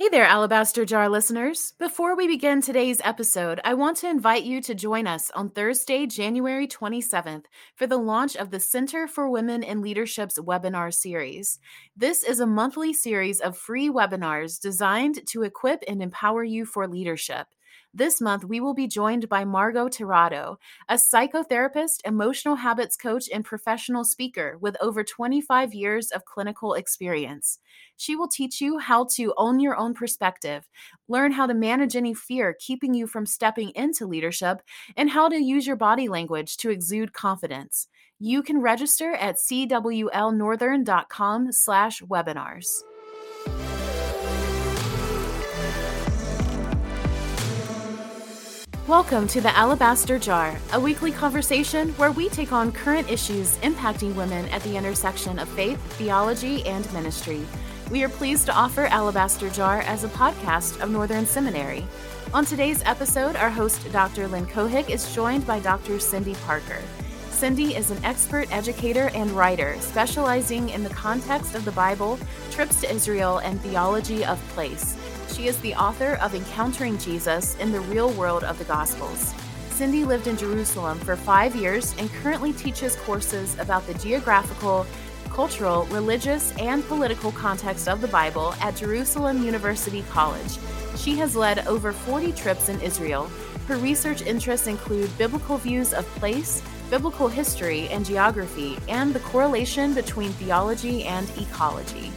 Hey there, Alabaster Jar listeners. Before we begin today's episode, I want to invite you to join us on Thursday, January 27th, for the launch of the Center for Women in Leadership's webinar series. This is a monthly series of free webinars designed to equip and empower you for leadership. This month, we will be joined by Margot Tirado, a psychotherapist, emotional habits coach, and professional speaker with over 25 years of clinical experience. She will teach you how to own your own perspective, learn how to manage any fear keeping you from stepping into leadership, and how to use your body language to exude confidence. You can register at cwlnorthern.com slash webinars. Welcome to the Alabaster Jar, a weekly conversation where we take on current issues impacting women at the intersection of faith, theology, and ministry. We are pleased to offer Alabaster Jar as a podcast of Northern Seminary. On today's episode, our host, Dr. Lynn Cohick, is joined by Dr. Cyndi Parker. Cyndi is an expert educator and writer specializing in the context of the Bible, trips to Israel, and theology of place. She is the author of Encountering Jesus in the Real World of the Gospels. Cyndi lived in Jerusalem for five years and currently teaches courses about the geographical, cultural, religious, and political context of the Bible at Jerusalem University College. She has led over 40 trips in Israel. Her research interests include biblical views of place, biblical history and geography, and the correlation between theology and ecology.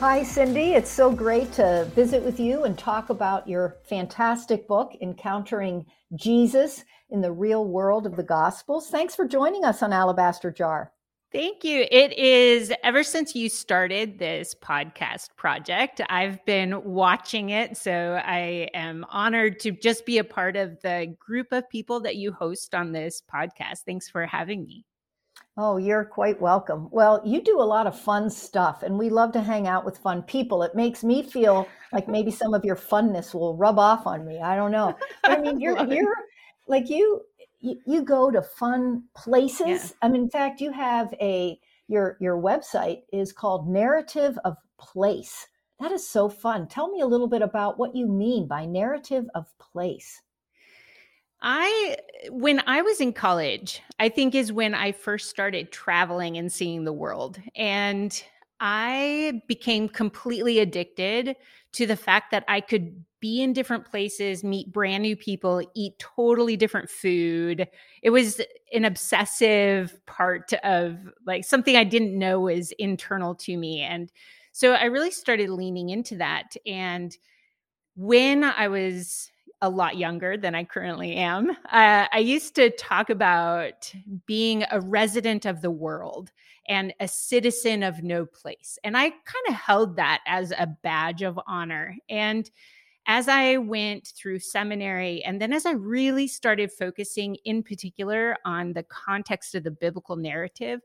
Hi, Cyndi. It's so great to visit with you and talk about your fantastic book, Encountering Jesus in the Real World of the Gospels. Thanks for joining us on Alabaster Jar. Thank you. It is ever since you started this podcast project, I've been watching it. So I am honored to just be a part of the group of people that you host on this podcast. Thanks for having me. Oh, you're quite welcome. Well, you do a lot of fun stuff, and we love to hang out with fun people. It makes me feel like maybe some of your funness will rub off on me. I don't know. But I mean, you're you're like you you, go to fun places. Yeah. I mean, in fact, you have a your your website is called Narrative of Place. That is so fun. Tell me a little bit about what you mean by narrative of place. I, when I was in college, I think is when I first started traveling and seeing the world. And I became completely addicted to the fact that I could be in different places, meet brand new people, eat totally different food. It was an obsessive part of like something I didn't know was internal to me. And so I really started leaning into that. And when I was a lot younger than I currently am, uh, I used to talk about being a resident of the world and a citizen of no place. And I kind of held that as a badge of honor. And as I went through seminary, and then as I really started focusing in particular on the context of the biblical narrative,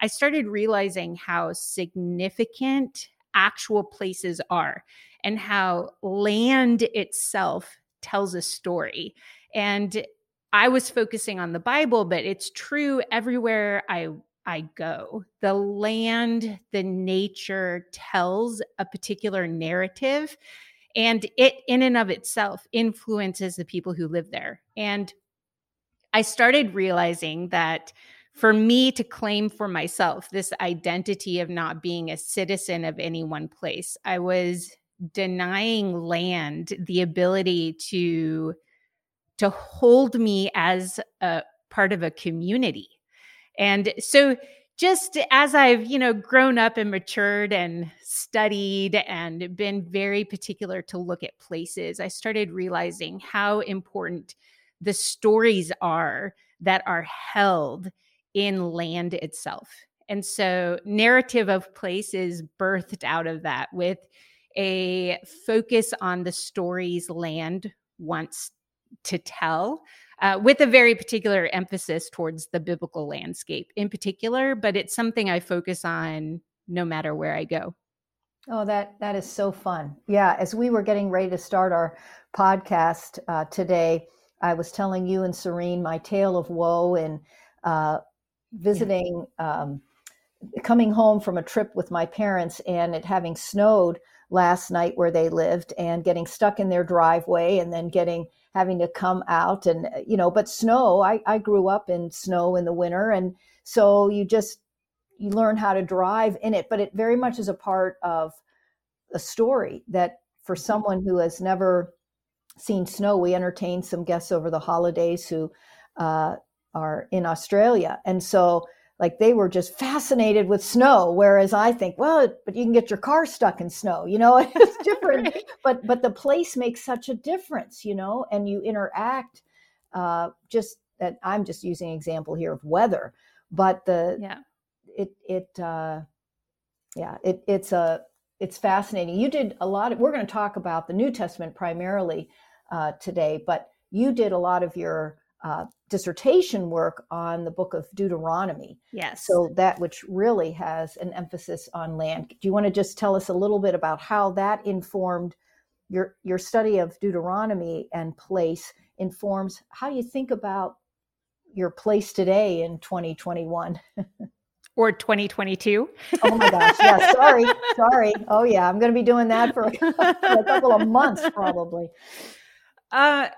I started realizing how significant actual places are and how land itself tells a story. And I was focusing on the Bible, but it's true everywhere I I go. The land, the nature tells a particular narrative and it in and of itself influences the people who live there. And I started realizing that for me to claim for myself this identity of not being a citizen of any one place, I was denying land the ability to to hold me as a part of a community. And so just as i've you know grown up and matured and studied and been very particular to look at places i started realizing how important the stories are that are held in land itself. And so narrative of place is birthed out of that with a focus on the stories land wants to tell uh, with a very particular emphasis towards the biblical landscape in particular but it's something i focus on no matter where i go oh that that is so fun yeah as we were getting ready to start our podcast uh, today i was telling you and serene my tale of woe and uh, visiting yeah. um, coming home from a trip with my parents and it having snowed last night where they lived and getting stuck in their driveway and then getting having to come out and you know but snow I, I grew up in snow in the winter and so you just you learn how to drive in it but it very much is a part of a story that for someone who has never seen snow we entertained some guests over the holidays who uh, are in australia. And so like they were just fascinated with snow whereas i think well but you can get your car stuck in snow you know it's different. Right. but but the place makes such a difference you know and you interact uh just that i'm just using an example here of weather but the yeah. it it uh yeah it it's a it's fascinating. You did a lot of we're going to talk about the new testament primarily uh today but you did a lot of your uh, dissertation work on the book of Deuteronomy. Yes. So that which really has an emphasis on land. Do you want to just tell us a little bit about how that informed your your study of Deuteronomy and place informs how you think about your place today in 2021? or 2022. oh my gosh, yeah, sorry, sorry. Oh yeah, I'm going to be doing that for a, for a couple of months probably. Uh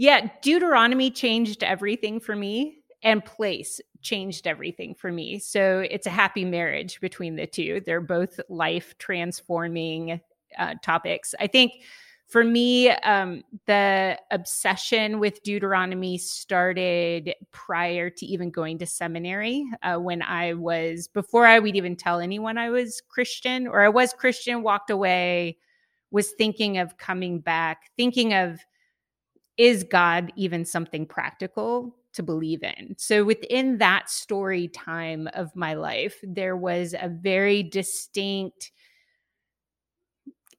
yeah, Deuteronomy changed everything for me, and place changed everything for me. So it's a happy marriage between the two. They're both life transforming uh, topics. I think for me, um, the obsession with Deuteronomy started prior to even going to seminary. Uh, when I was, before I would even tell anyone I was Christian, or I was Christian, walked away, was thinking of coming back, thinking of is God even something practical to believe in? So within that story time of my life, there was a very distinct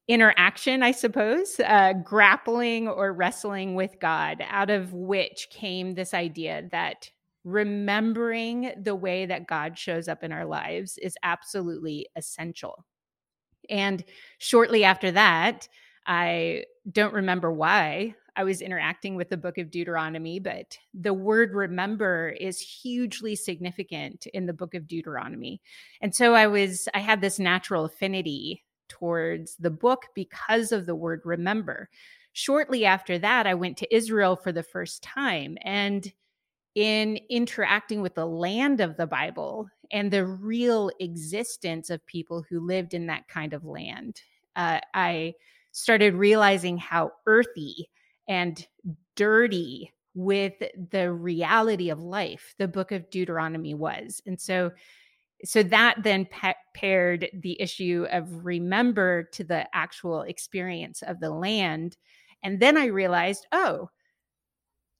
interaction, I suppose, uh, grappling or wrestling with God, out of which came this idea that remembering the way that God shows up in our lives is absolutely essential. And shortly after that, I don't remember why I was interacting with the book of Deuteronomy, but the word remember is hugely significant in the book of Deuteronomy. And so I was, I had this natural affinity towards the book because of the word remember. Shortly after that, I went to Israel for the first time. And in interacting with the land of the Bible and the real existence of people who lived in that kind of land, uh, I started realizing how earthy and dirty with the reality of life the book of deuteronomy was. And so so that then pa- paired the issue of remember to the actual experience of the land. And then i realized oh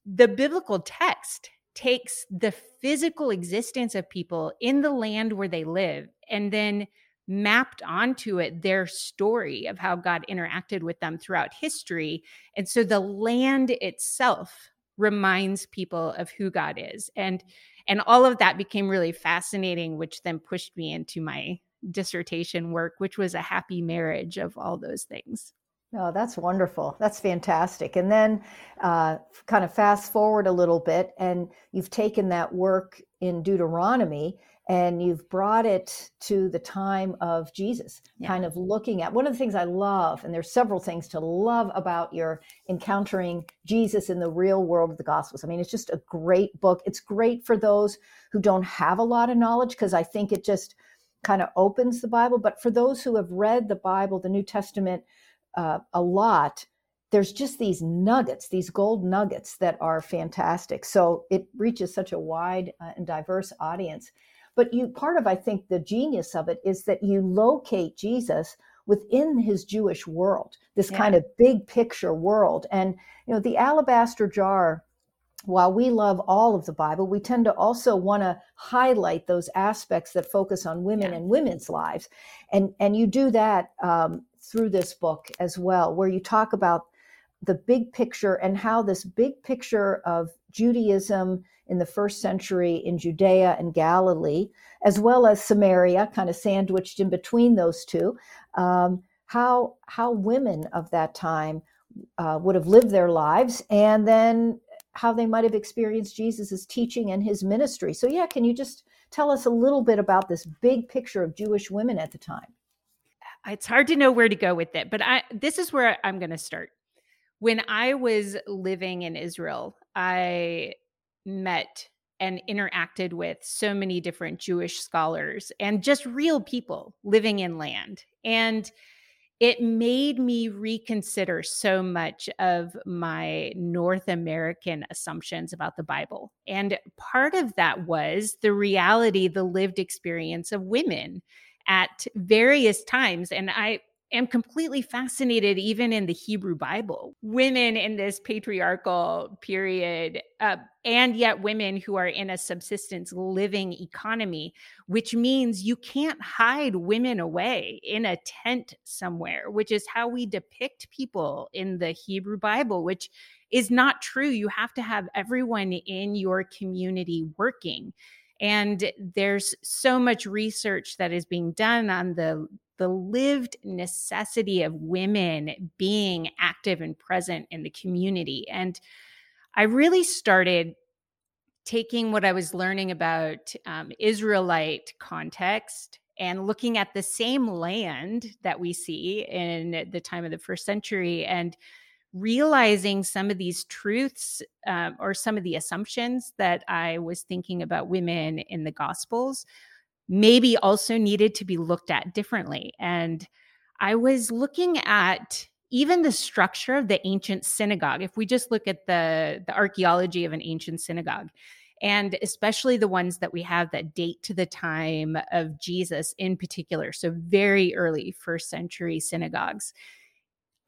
the biblical text takes the physical existence of people in the land where they live and then mapped onto it their story of how God interacted with them throughout history. And so the land itself reminds people of who God is. And and all of that became really fascinating, which then pushed me into my dissertation work, which was a happy marriage of all those things. Oh, that's wonderful. That's fantastic. And then uh, kind of fast forward a little bit, and you've taken that work in Deuteronomy and you've brought it to the time of Jesus, yeah. kind of looking at one of the things I love, and there's several things to love about your encountering Jesus in the real world of the Gospels. I mean, it's just a great book. It's great for those who don't have a lot of knowledge because I think it just kind of opens the Bible. But for those who have read the Bible, the New Testament, uh, a lot, there's just these nuggets, these gold nuggets that are fantastic. So it reaches such a wide uh, and diverse audience. But you part of I think the genius of it is that you locate Jesus within his Jewish world, this yeah. kind of big picture world. And you know, the alabaster jar while we love all of the Bible, we tend to also want to highlight those aspects that focus on women yeah. and women's lives, and and you do that um, through this book as well, where you talk about the big picture and how this big picture of Judaism in the first century in Judea and Galilee, as well as Samaria, kind of sandwiched in between those two, um, how how women of that time uh, would have lived their lives, and then how they might have experienced Jesus's teaching and his ministry. So, yeah, can you just tell us a little bit about this big picture of Jewish women at the time. It's hard to know where to go with it, but I this is where I'm going to start. When I was living in Israel, I met and interacted with so many different Jewish scholars and just real people living in land. And it made me reconsider so much of my North American assumptions about the Bible. And part of that was the reality, the lived experience of women at various times. And I am completely fascinated, even in the Hebrew Bible, women in this patriarchal period, uh, and yet women who are in a subsistence living economy, which means you can't hide women away in a tent somewhere, which is how we depict people in the Hebrew Bible, which is not true. You have to have everyone in your community working. And there's so much research that is being done on the the lived necessity of women being active and present in the community. And I really started taking what I was learning about um, Israelite context and looking at the same land that we see in the time of the first century and realizing some of these truths um, or some of the assumptions that I was thinking about women in the Gospels maybe also needed to be looked at differently. And I was looking at even the structure of the ancient synagogue. If we just look at the, the archaeology of an ancient synagogue, and especially the ones that we have that date to the time of Jesus in particular, so very early first century synagogues.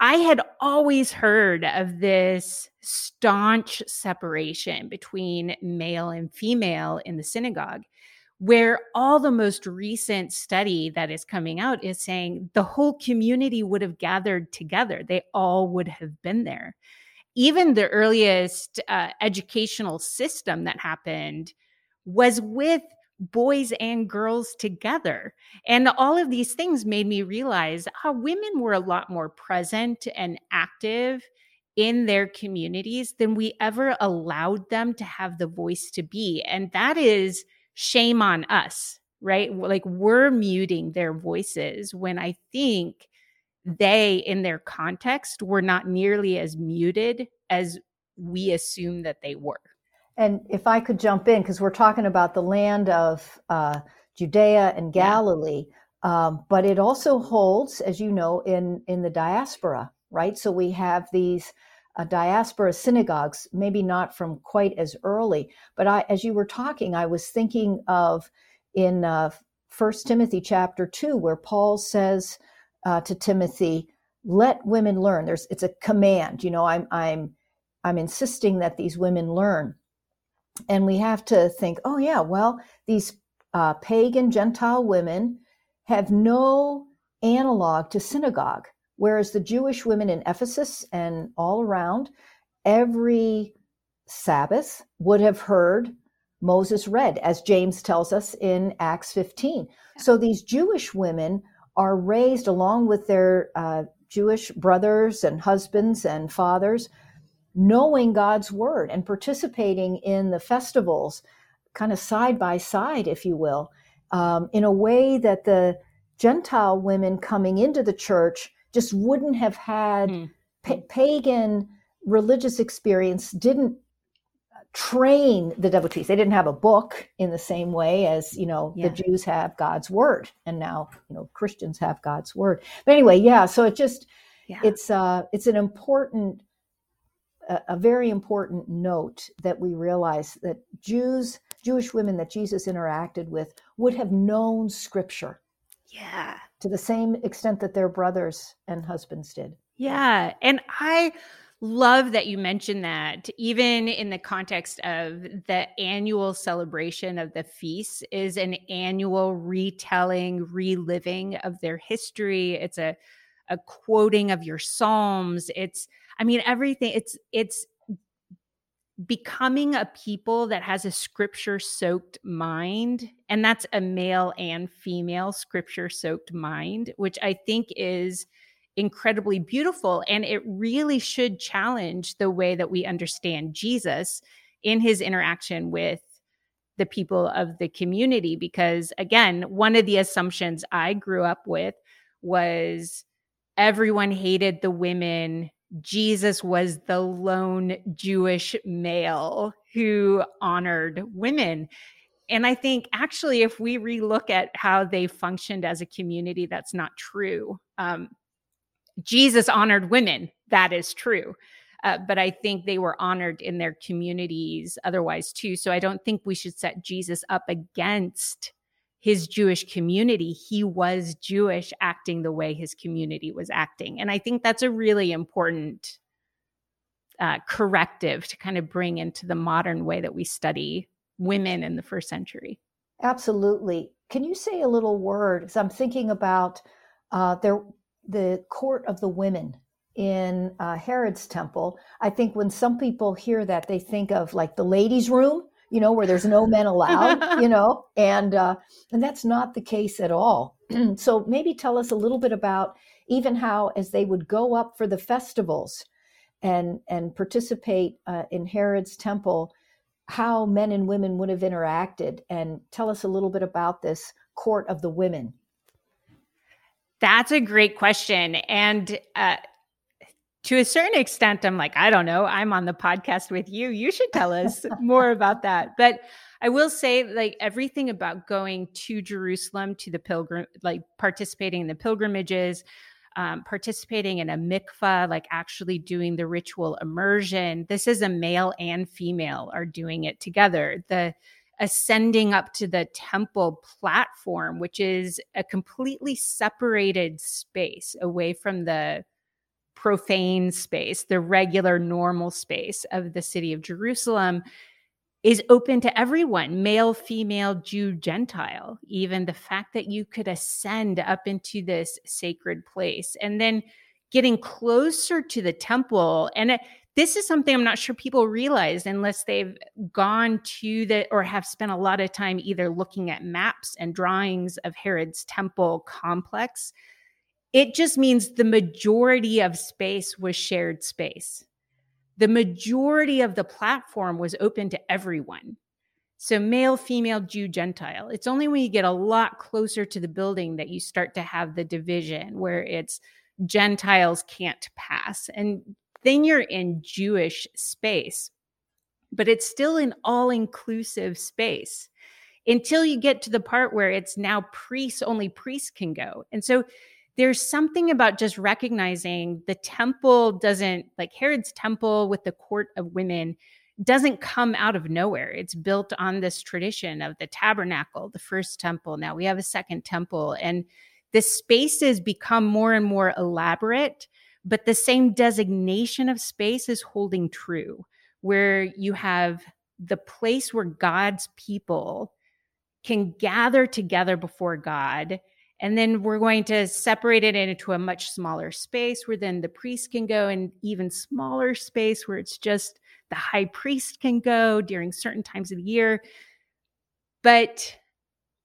I had always heard of this staunch separation between male and female in the synagogue where all the most recent study that is coming out is saying the whole community would have gathered together. They all would have been there. Even the earliest uh, educational system that happened was with boys and girls together. And all of these things made me realize how women were a lot more present and active in their communities than we ever allowed them to have the voice to be. And that is shame on us, right? Like we're muting their voices when I think they, in their context, were not nearly as muted as we assume that they were. And if I could jump in, because we're talking about the land of uh, Judea and Galilee, yeah. um, but it also holds, as you know, in in the diaspora, right? So we have these uh, diaspora synagogues, maybe not from quite as early, but I, as you were talking, I was thinking of in uh, First Timothy chapter two, where Paul says uh, to Timothy, "Let women learn." There's it's a command. You know, I'm I'm I'm insisting that these women learn, and we have to think, oh yeah, well these uh, pagan Gentile women have no analog to synagogue Whereas the Jewish women in Ephesus and all around, every Sabbath would have heard Moses read, as James tells us in Acts 15. So these Jewish women are raised along with their uh, Jewish brothers and husbands and fathers, knowing God's word and participating in the festivals, kind of side by side, if you will, um, in a way that the Gentile women coming into the church just wouldn't have had mm. pa- pagan religious experience didn't train the devotees they didn't have a book in the same way as you know yeah. the jews have god's word and now you know christians have god's word but anyway yeah so it just yeah. it's uh it's an important a, a very important note that we realize that jews jewish women that jesus interacted with would have known scripture yeah to the same extent that their brothers and husbands did. Yeah. And I love that you mentioned that even in the context of the annual celebration of the feasts is an annual retelling reliving of their history it's a a quoting of your psalms it's i mean everything it's it's becoming a people that has a scripture soaked mind and that's a male and female scripture soaked mind which i think is incredibly beautiful and it really should challenge the way that we understand jesus in his interaction with the people of the community because again one of the assumptions i grew up with was everyone hated the women jesus was the lone jewish male who honored women. And i think actually if we relook at how they functioned as a community that's not true. Um, jesus honored women. That is true. Uh, but I think they were honored in their communities otherwise too. So I don't think we should set Jesus up against his Jewish community. He was Jewish acting the way his community was acting. And I think that's a really important uh, corrective to kind of bring into the modern way that we study women in the first century. Absolutely. Can you say a little word? Because I'm thinking about uh, there, the court of the women in uh, Herod's temple. I think when some people hear that, they think of like the ladies' room, you know, where there's no men allowed, you know, and uh, and that's not the case at all. so maybe tell us a little bit about even how, as they would go up for the festivals and and participate uh, in Herod's temple, how men and women would have interacted, and tell us a little bit about this court of the women. That's a great question, and uh, to a certain extent, I'm like, I don't know. I'm on the podcast with you. You should tell us more about that. But I will say, like, everything about going to Jerusalem to the pilgrim, like participating in the pilgrimages, um, participating in a mikvah, like actually doing the ritual immersion. This is a male and female are doing it together. The ascending up to the temple platform, which is a completely separated space away from the profane space, the regular, normal space of the city of Jerusalem, is open to everyone male, female, Jew, Gentile. Even the fact that you could ascend up into this sacred place and then getting closer to the temple. And it, this is something I'm not sure people realize unless they've gone to the or have spent a lot of time either looking at maps and drawings of Herod's temple complex it just means the majority of space was shared space. The majority of the platform was open to everyone. So, male, female, Jew, Gentile. It's only when you get a lot closer to the building that you start to have the division where it's Gentiles can't pass. And then you're in Jewish space, but it's still an all inclusive space until you get to the part where it's now priests, only priests can go. And so there's something about just recognizing the temple doesn't like Herod's temple with the court of women doesn't come out of nowhere. It's built on this tradition of the tabernacle, the first temple. Now we have a second temple, and the spaces become more and more elaborate, but the same designation of space is holding true, where you have the place where God's people can gather together before God and then we're going to separate it into a much smaller space where then the priest can go, and even smaller space where it's just the high priest can go during certain times of the year. But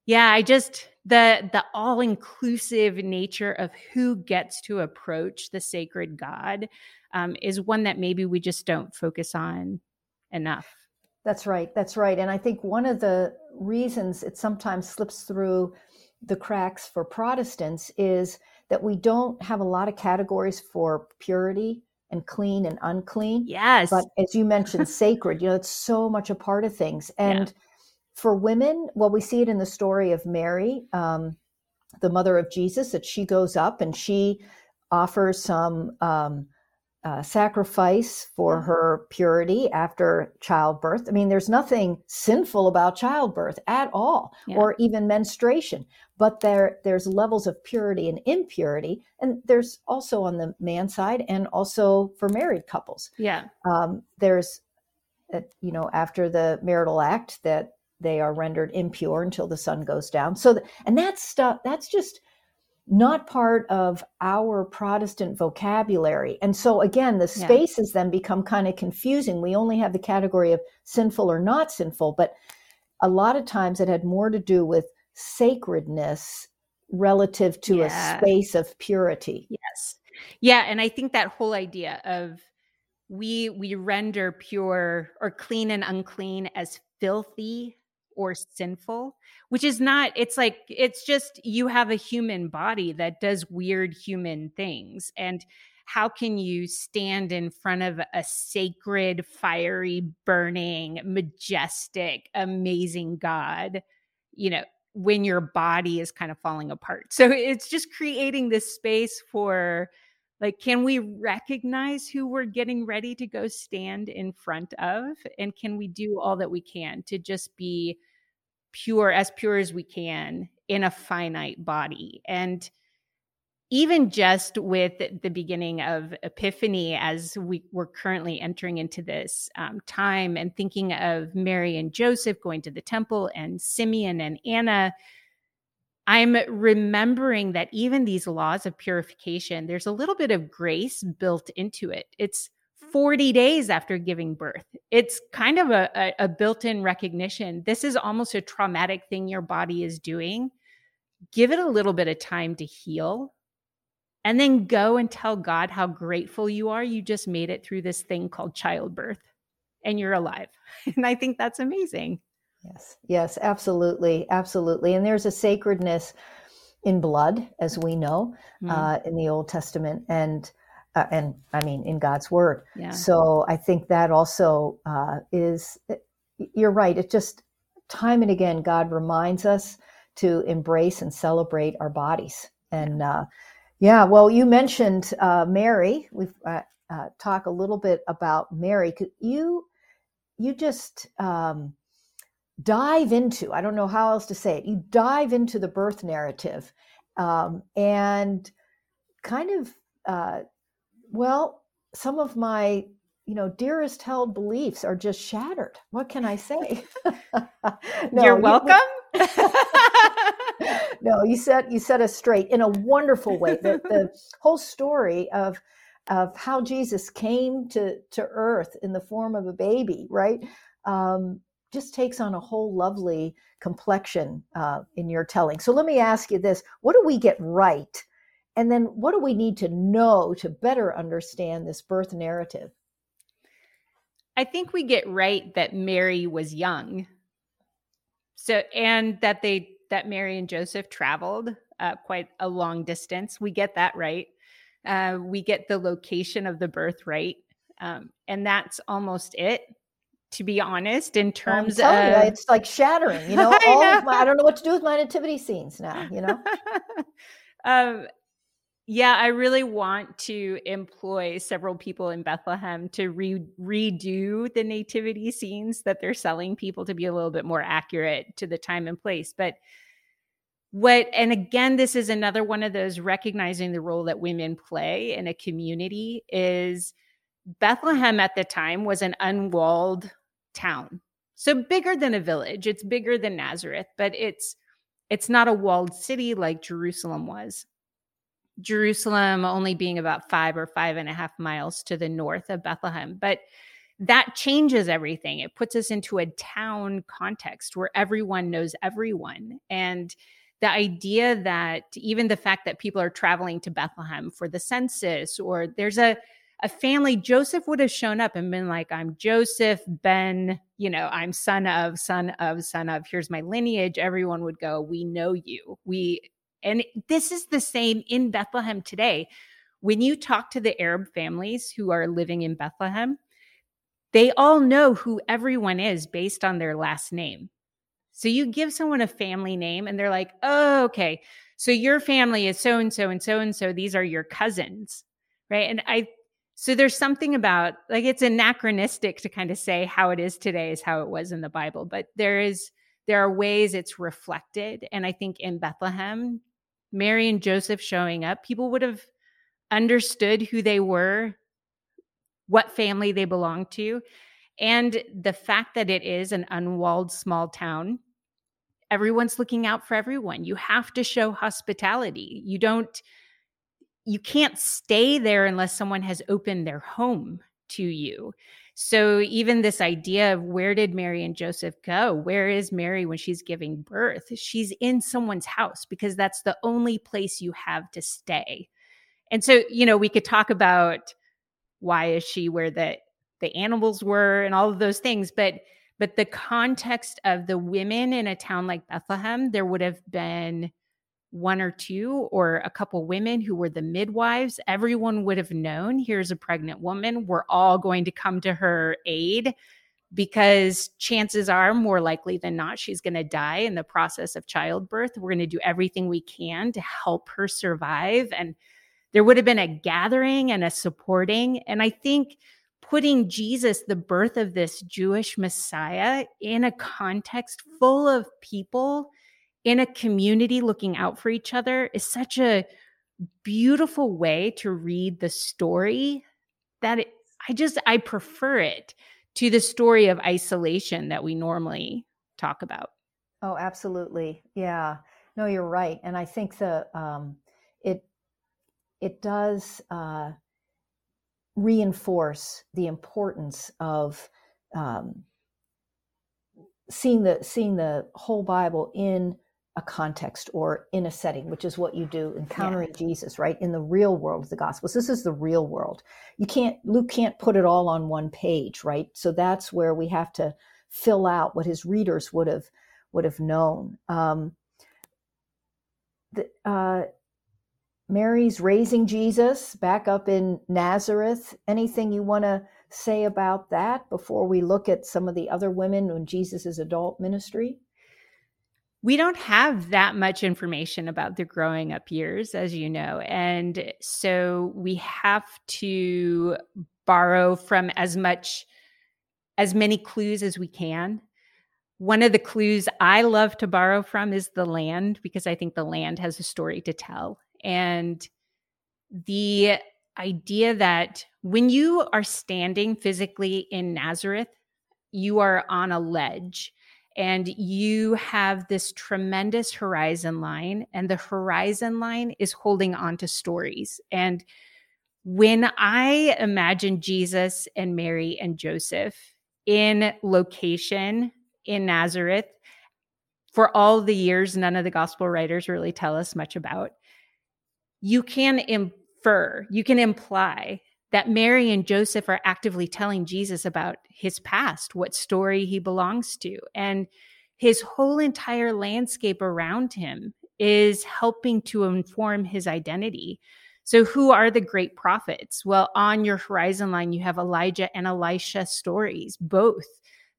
yeah, I just the the all inclusive nature of who gets to approach the sacred God um, is one that maybe we just don't focus on enough. That's right. That's right. And I think one of the reasons it sometimes slips through the cracks for Protestants is that we don't have a lot of categories for purity and clean and unclean. Yes. But as you mentioned, sacred, you know, it's so much a part of things. And yeah. for women, well, we see it in the story of Mary, um, the mother of Jesus, that she goes up and she offers some um, uh, sacrifice for her purity after childbirth. I mean, there's nothing sinful about childbirth at all, yeah. or even menstruation. But there, there's levels of purity and impurity, and there's also on the man side, and also for married couples. Yeah, um, there's, a, you know, after the marital act that they are rendered impure until the sun goes down. So, the, and that stuff, that's just not part of our Protestant vocabulary. And so, again, the spaces yeah. then become kind of confusing. We only have the category of sinful or not sinful, but a lot of times it had more to do with sacredness relative to yeah. a space of purity. Yes. Yeah. And I think that whole idea of we we render pure or clean and unclean as filthy or sinful, which is not, it's like, it's just you have a human body that does weird human things. And how can you stand in front of a sacred, fiery, burning, majestic, amazing God, you know, when your body is kind of falling apart? So it's just creating this space for, like, can we recognize who we're getting ready to go stand in front of? And can we do all that we can to just be pure, as pure as we can in a finite body? And even just with the beginning of Epiphany, as we, we're currently entering into this um, time and thinking of Mary and Joseph going to the temple and Simeon and Anna, I'm remembering that even these laws of purification, there's a little bit of grace built into it. It's 40 days after giving birth. It's kind of a, a, a built in recognition. This is almost a traumatic thing your body is doing. Give it a little bit of time to heal and then go and tell God how grateful you are. You just made it through this thing called childbirth and you're alive. And I think that's amazing. Yes, yes, absolutely. Absolutely. And there's a sacredness in blood, as we know mm. uh, in the Old Testament. And uh, and I mean in God's word. Yeah. So I think that also uh, is. You're right. It just time and again God reminds us to embrace and celebrate our bodies. And uh, yeah, well, you mentioned uh, Mary. We've uh, uh, talk a little bit about Mary. Could you you just um, dive into? I don't know how else to say it. You dive into the birth narrative um, and kind of uh, well, some of my you know dearest held beliefs are just shattered. What can I say? no, You're welcome. You, no, you set you set us straight in a wonderful way. The, the whole story of of how Jesus came to to earth in the form of a baby, right? Um, just takes on a whole lovely complexion uh, in your telling. So let me ask you this: What do we get right, and then what do we need to know to better understand this birth narrative? I think we get right that Mary was young. So, and that they that Mary and Joseph traveled uh, quite a long distance. We get that right. Uh, we get the location of the birth right. Um, and that's almost it, to be honest, in terms of. You, it's like shattering, you know, I, know. My, I don't know what to do with my nativity scenes now, you know? um, yeah, I really want to employ several people in Bethlehem to re- redo the nativity scenes that they're selling people to be a little bit more accurate to the time and place. But what, and again, this is another one of those recognizing the role that women play in a community is Bethlehem at the time was an unwalled town. So bigger than a village. It's bigger than Nazareth, but it's it's not a walled city like Jerusalem was. Jerusalem only being about five or five and a half miles to the north of Bethlehem. But that changes everything. It puts us into a town context where everyone knows everyone. And the idea that even the fact that people are traveling to Bethlehem for the census, or there's a, a family, Joseph would have shown up and been like, I'm Joseph, Ben, you know, I'm son of, son of, son of, here's my lineage. Everyone would go, We know you. We and this is the same in Bethlehem today. When you talk to the Arab families who are living in Bethlehem, they all know who everyone is based on their last name. So you give someone a family name and they're like, oh, okay. So your family is so and so and so and so. These are your cousins. Right. And I, so there's something about like it's anachronistic to kind of say how it is today is how it was in the Bible, but there is, there are ways it's reflected. And I think in Bethlehem, Mary and Joseph showing up, people would have understood who they were, what family they belonged to. And the fact that it is an unwalled small town, everyone's looking out for everyone. You have to show hospitality. You don't, you can't stay there unless someone has opened their home to you. So even this idea of where did Mary and Joseph go? Where is Mary when she's giving birth? She's in someone's house because that's the only place you have to stay. And so, you know, we could talk about why is she where the the animals were and all of those things, but but the context of the women in a town like Bethlehem, there would have been one or two or a couple women who were the midwives. Everyone would have known here's a pregnant woman. We're all going to come to her aid because chances are more likely than not she's going to die in the process of childbirth. We're going to do everything we can to help her survive. And there would have been a gathering and a supporting. And I think putting Jesus, the birth of this Jewish Messiah, in a context full of people in a community looking out for each other is such a beautiful way to read the story that it, I just I prefer it to the story of isolation that we normally talk about. Oh, absolutely. Yeah. No, you're right. And I think the um, it it does uh, reinforce the importance of um, seeing the seeing the whole Bible in a context or in a setting, which is what you do encountering yeah. Jesus, right? In the real world of the Gospels. This is the real world. You can't, Luke can't put it all on one page, right? So that's where we have to fill out what his readers would have would have known. Um, the, uh, Mary's raising Jesus back up in Nazareth. Anything you want to say about that before we look at some of the other women in Jesus' adult ministry? We don't have that much information about the growing up years, as you know. And so we have to borrow from as much, as many clues as we can. One of the clues I love to borrow from is the land, because I think the land has a story to tell. And the idea that when you are standing physically in Nazareth, you are on a ledge and you have this tremendous horizon line and the horizon line is holding on to stories. And when i imagine jesus and mary and joseph in location in nazareth for all the years none of the gospel writers really tell us much about you can infer you can imply that Mary and Joseph are actively telling Jesus about his past, what story he belongs to. And his whole entire landscape around him is helping to inform his identity. So, who are the great prophets? Well, on your horizon line, you have Elijah and Elisha stories, both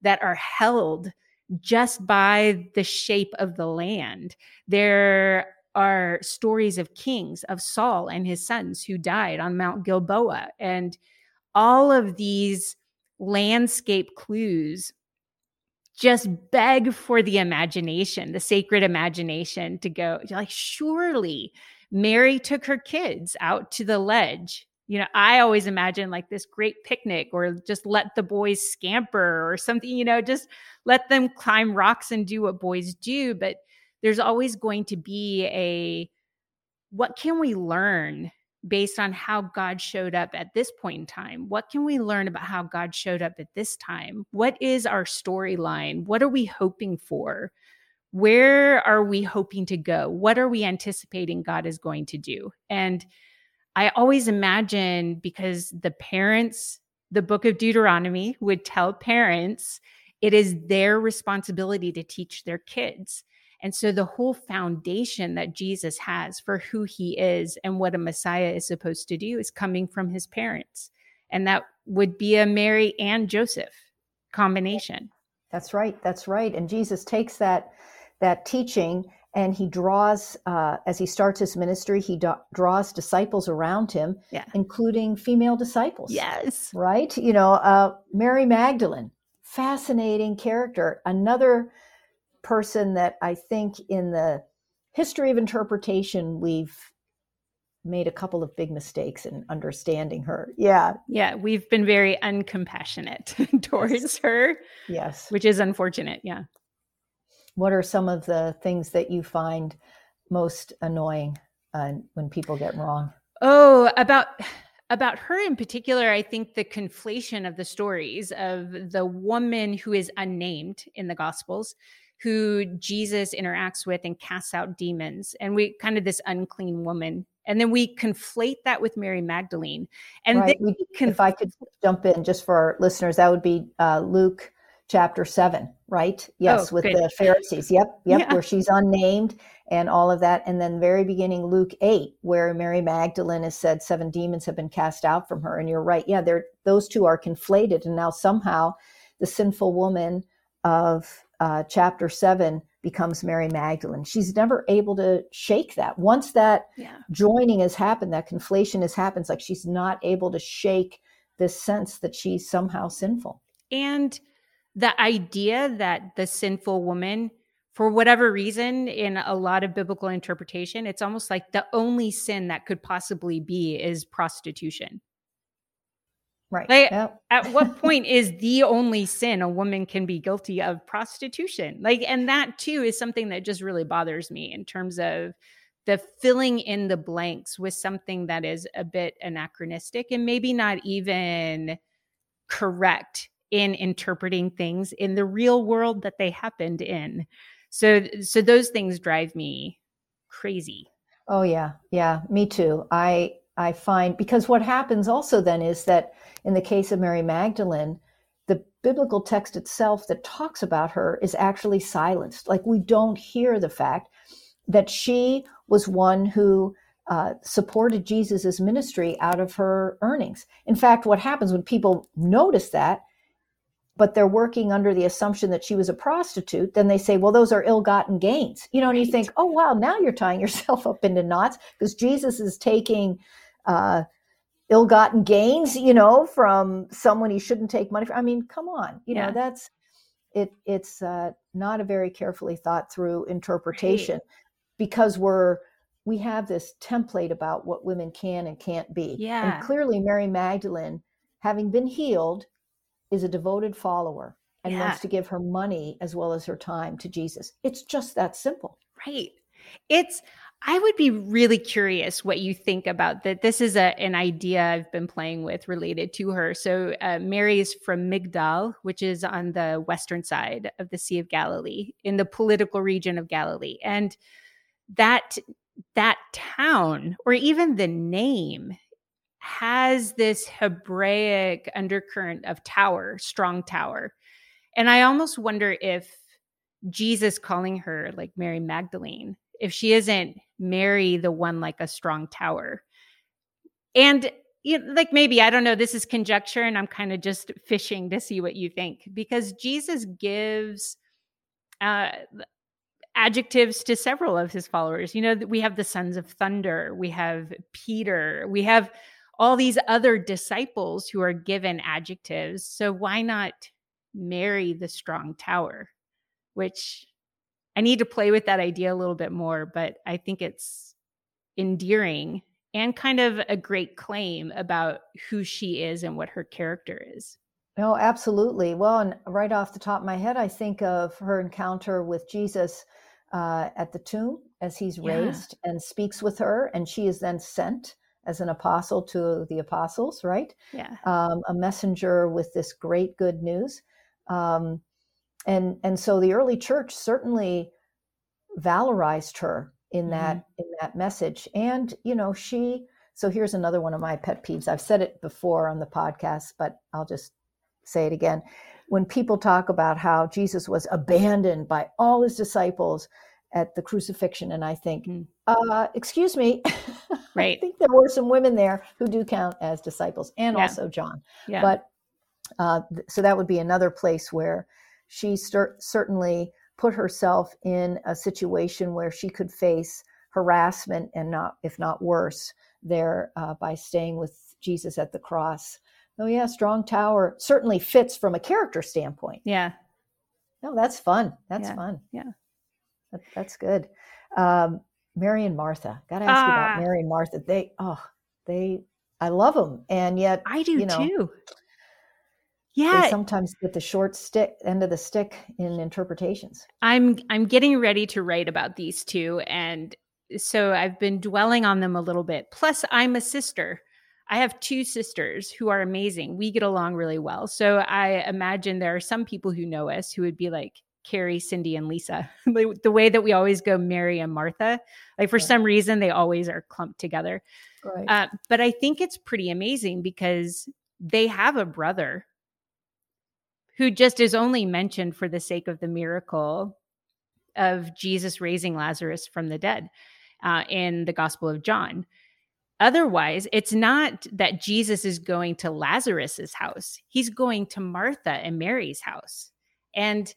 that are held just by the shape of the land. There are stories of kings, of Saul and his sons who died on Mount Gilboa. And all of these landscape clues just beg for the imagination, the sacred imagination to go, like, surely Mary took her kids out to the ledge. You know, I always imagine like this great picnic or just let the boys scamper or something, you know, just let them climb rocks and do what boys do. But there's always going to be a what can we learn based on how God showed up at this point in time? What can we learn about how God showed up at this time? What is our storyline? What are we hoping for? Where are we hoping to go? What are we anticipating God is going to do? And I always imagine because the parents, the book of Deuteronomy would tell parents it is their responsibility to teach their kids. And so the whole foundation that Jesus has for who he is and what a Messiah is supposed to do is coming from his parents. And that would be a Mary and Joseph combination. That's right. That's right. And Jesus takes that that teaching and he draws uh, as he starts his ministry he do- draws disciples around him yeah. including female disciples yes right you know uh, mary magdalene fascinating character another person that I think in the history of interpretation, we've made a couple of big mistakes in understanding her. Yeah. Yeah. We've been very uncompassionate towards yes. her. Yes. Which is unfortunate. Yeah. What are some of the things that you find most annoying uh, when people get wrong? Oh, about about her in particular, I think the conflation of the stories of the woman who is unnamed in the Gospels who Jesus interacts with and casts out demons. And we kind of this unclean woman. And then we conflate that with Mary Magdalene. And right. we, conf- if I could jump in just for our listeners, that would be uh, Luke chapter 7, right? Yes, Oh, with good. the Pharisees. Yep, yep, Yeah. where she's unnamed and all of that. And then very beginning Luke 8, where Mary Magdalene has said seven demons have been cast out from her. And you're right. Yeah, they're those two are conflated. And now somehow the sinful woman of uh, chapter 7 becomes Mary Magdalene. She's never able to shake that. Once that Yeah. joining has happened, that conflation has happened, like she's not able to shake this sense that she's somehow sinful. And the idea that the sinful woman, for whatever reason, in a lot of biblical interpretation, it's almost like the only sin that could possibly be is prostitution. Right. Like, Yep. At what point is the only sin a woman can be guilty of prostitution? Like, and that too is something that just really bothers me in terms of the filling in the blanks with something that is a bit anachronistic and maybe not even correct in interpreting things in the real world that they happened in. So so those things drive me crazy. Oh yeah, yeah, me too. I I find because what happens also then is that in the case of Mary Magdalene, the biblical text itself that talks about her is actually silenced. Like we don't hear the fact that she was one who uh, supported Jesus's ministry out of her earnings. In fact, what happens when people notice that, but they're working under the assumption that she was a prostitute, then they say, well, those are ill gotten gains. You know, and you think, oh, wow, now you're tying yourself up into knots because Jesus is taking uh, ill gotten gains, you know, from someone he shouldn't take money from. I mean, come on, you Yeah. know, that's it. It's uh, not a very carefully thought through interpretation because we're we have this template about what women can and can't be. Yeah. And clearly Mary Magdalene, having been healed, is a devoted follower and Yeah. wants to give her money as well as her time to Jesus. It's just that simple. Right. It's I would be really curious what you think about that. This is a, an idea I've been playing with related to her. So, uh, Mary is from Migdal, which is on the western side of the Sea of Galilee, in the political region of Galilee, and that that town, or even the name, has this Hebraic undercurrent of tower, strong tower, and I almost wonder if Jesus calling her like Mary Magdalene, if she isn't Mary, the one like a strong tower. And you know, like maybe, I don't know, this is conjecture and I'm kind of just fishing to see what you think because Jesus gives uh, adjectives to several of his followers. You know, we have the sons of thunder, we have Peter, we have all these other disciples who are given adjectives. So why not Mary, the strong tower? which I need to play with that idea a little bit more, but I think it's endearing and kind of a great claim about who she is and what her character is. No, absolutely. Well, and right off the top of my head, I think of her encounter with Jesus uh, at the tomb as he's Yeah. raised and speaks with her, and she is then sent as an apostle to the apostles, right? Yeah. Um, a messenger with this great good news. Um, and and so the early church certainly valorized her in that in that message. And you know she so here's another one of my pet peeves. I've said it before on the podcast but i'll just say it again. When people talk about how jesus was abandoned by all his disciples at the crucifixion and i think Mm. uh excuse me. I think there were some women there who do count as disciples and Yeah. also john. Yeah. but uh, so that would be another place where she cer- certainly put herself in a situation where she could face harassment and not, if not worse, there uh, by staying with Jesus at the cross. Oh yeah, strong tower certainly fits from a character standpoint. yeah. No, that's fun. That's Yeah, fun. yeah. That, that's good. Um, Mary and Martha. Got to ask you Ah. about Mary and Martha. They, oh, they, I love them, and yet I do you know, too. They Yeah. sometimes get the short stick end of the stick in interpretations. I'm I'm getting ready to write about these two and so I've been dwelling on them a little bit. Plus I'm a sister. I have two sisters who are amazing. We get along really well. So I imagine there are some people who know us who would be like Carrie, Cyndi, and Lisa. the, way that we always go Mary and Martha. Like for Yeah. some reason they always are clumped together. Right. Uh, but I think it's pretty amazing because they have a brother who just is only mentioned for the sake of the miracle of Jesus raising Lazarus from the dead uh, in the Gospel of John. Otherwise, it's not that Jesus is going to Lazarus's house. He's going to Martha and Mary's house. And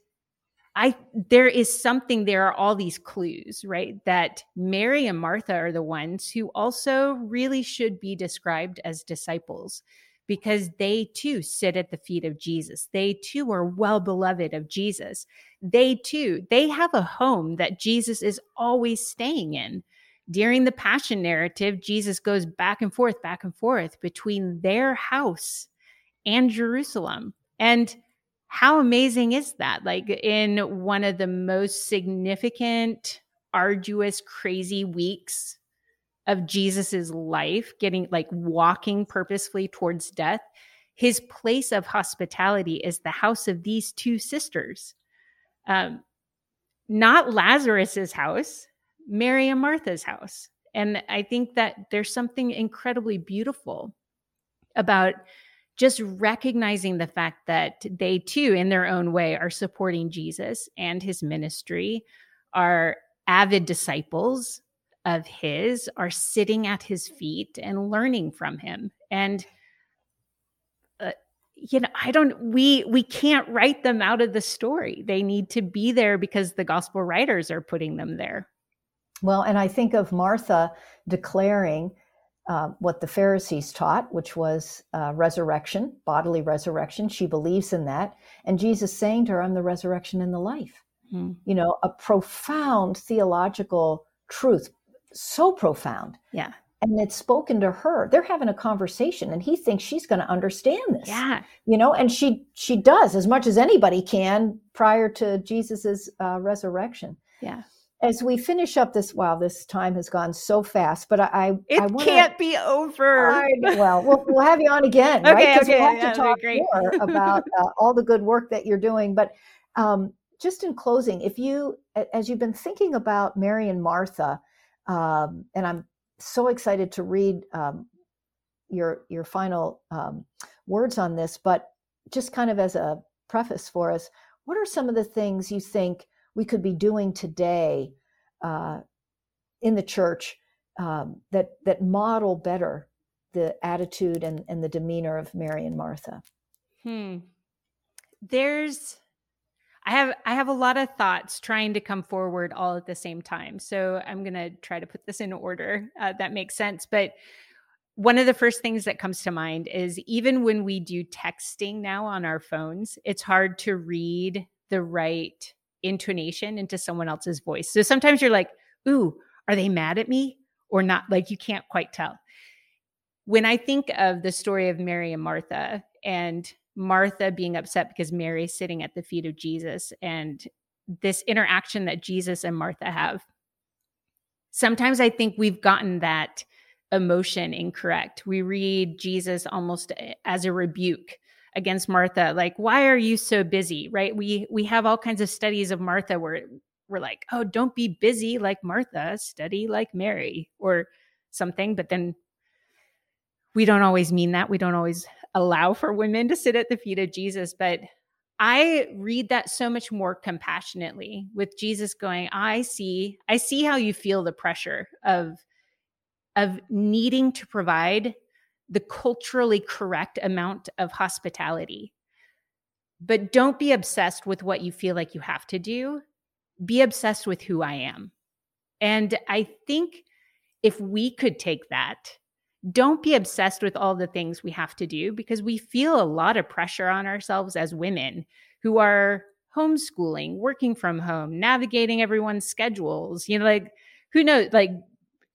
I there is something there are all these clues, right? That Mary and Martha are the ones who also really should be described as disciples because they too sit at the feet of Jesus. They too are well beloved of Jesus. They too, they have a home that Jesus is always staying in. During the passion narrative, Jesus goes back and forth, back and forth between their house and Jerusalem. And how amazing is that? Like in one of the most significant, arduous, crazy weeks of Jesus's life, getting like walking purposefully towards death, his place of hospitality is the house of these two sisters. Um, not Lazarus's house, Mary and Martha's house. And I think that there's something incredibly beautiful about just recognizing the fact that they too, in their own way, are supporting Jesus and his ministry, are avid disciples of his, are sitting at his feet and learning from him. And uh, you know i don't we we can't write them out of the story they need to be there because the gospel writers are putting them there well and i think of martha declaring uh, what the Pharisees taught, which was uh, resurrection, bodily resurrection. She believes in that. And Jesus saying to her, I'm the resurrection and the life. Mm. You know, a profound theological truth, so profound. Yeah. And it's spoken to her. They're having a conversation, and he thinks she's going to understand this. Yeah, you know, and she she does as much as anybody can prior to Jesus's uh, resurrection. Yeah as we finish up this wow this time has gone so fast but i it I wanna, can't be over I, well, well we'll have you on again right because okay, we'll have yeah, to talk more about uh, all the good work that you're doing but um, just in closing if you as you've been thinking about mary and martha um, and i'm so excited to read um, your your final um, words on this but just kind of as a preface for us what are some of the things you think we could be doing today uh, in the church um, that that model better the attitude and, and the demeanor of Mary and Martha? Hmm. There's I have I have a lot of thoughts trying to come forward all at the same time. So I'm going to try to put this in order uh, that makes sense. But one of the first things that comes to mind is even when we do texting now on our phones, it's hard to read the right intonation into someone else's voice. So sometimes you're like, ooh, are they mad at me or not? Like you can't quite tell. When I think of the story of Mary and Martha and Martha being upset because Mary is sitting at the feet of Jesus and this interaction that Jesus and Martha have, sometimes I think we've gotten that emotion incorrect. We read Jesus almost as a rebuke against Martha, like, why are you so busy? Right. We we have all kinds of studies of Martha where we're like, oh, don't be busy like Martha, study like Mary or something. But then we don't always mean that. We don't always allow for women to sit at the feet of Jesus. But I read that so much more compassionately with Jesus going, I see, I see how you feel the pressure of of needing to provide the culturally correct amount of hospitality. But don't be obsessed with what you feel like you have to do. Be obsessed with who I am. And I think if we could take that, don't be obsessed with all the things we have to do because we feel a lot of pressure on ourselves as women who are homeschooling, working from home, navigating everyone's schedules, you know, like who knows, like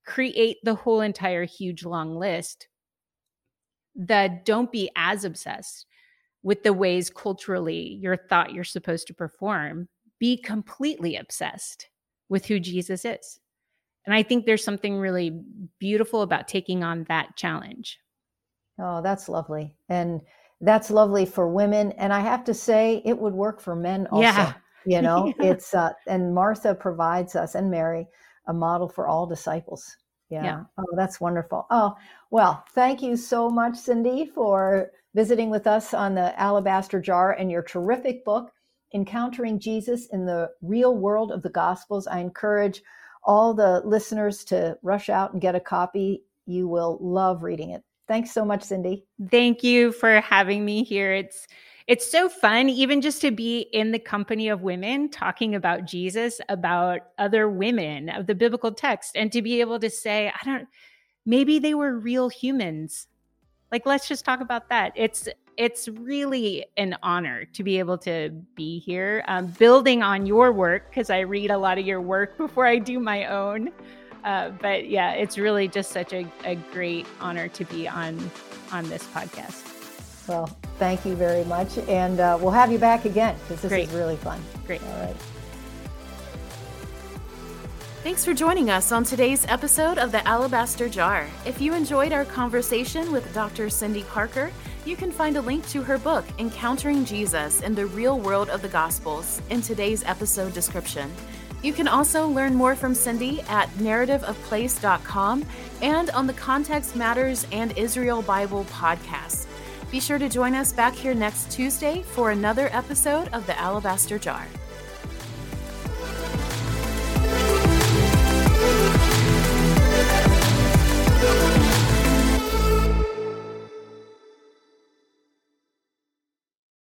create the whole entire huge long list that don't be as obsessed with the ways culturally you're thought you're supposed to perform. Be completely obsessed with who Jesus is. And I think there's something really beautiful about taking on that challenge. Oh, that's lovely. And that's lovely for women. And I have to say, it would work for men also. Yeah. You know, yeah. it's, uh, and Martha provides us and Mary a model for all disciples. Yeah. yeah. Oh, that's wonderful. Oh, well, thank you so much, Cyndi, for visiting with us on the Alabaster Jar and your terrific book, Encountering Jesus in the Real World of the Gospels. I encourage all the listeners to rush out and get a copy. You will love reading it. Thanks so much, Cyndi. Thank you for having me here. It's it's so fun even just to be in the company of women talking about Jesus, about other women of the biblical text and to be able to say, I don't maybe they were real humans. Like let's just talk about that. It's it's really an honor to be able to be here, um, building on your work because I read a lot of your work before I do my own. Uh, but yeah, it's really just such a, a great honor to be on on this podcast. Well, thank you very much. And uh, we'll have you back again because this Great. is really fun. Great. All right. Thanks for joining us on today's episode of The Alabaster Jar. If you enjoyed our conversation with Dr. Cyndi Parker, you can find a link to her book, Encountering Jesus in the Real World of the Gospels, in today's episode description. You can also learn more from Cyndi at narrativeofplace.com and on the Context Matters and Israel Bible podcast. Be sure to join us back here next Tuesday for another episode of The Alabaster Jar.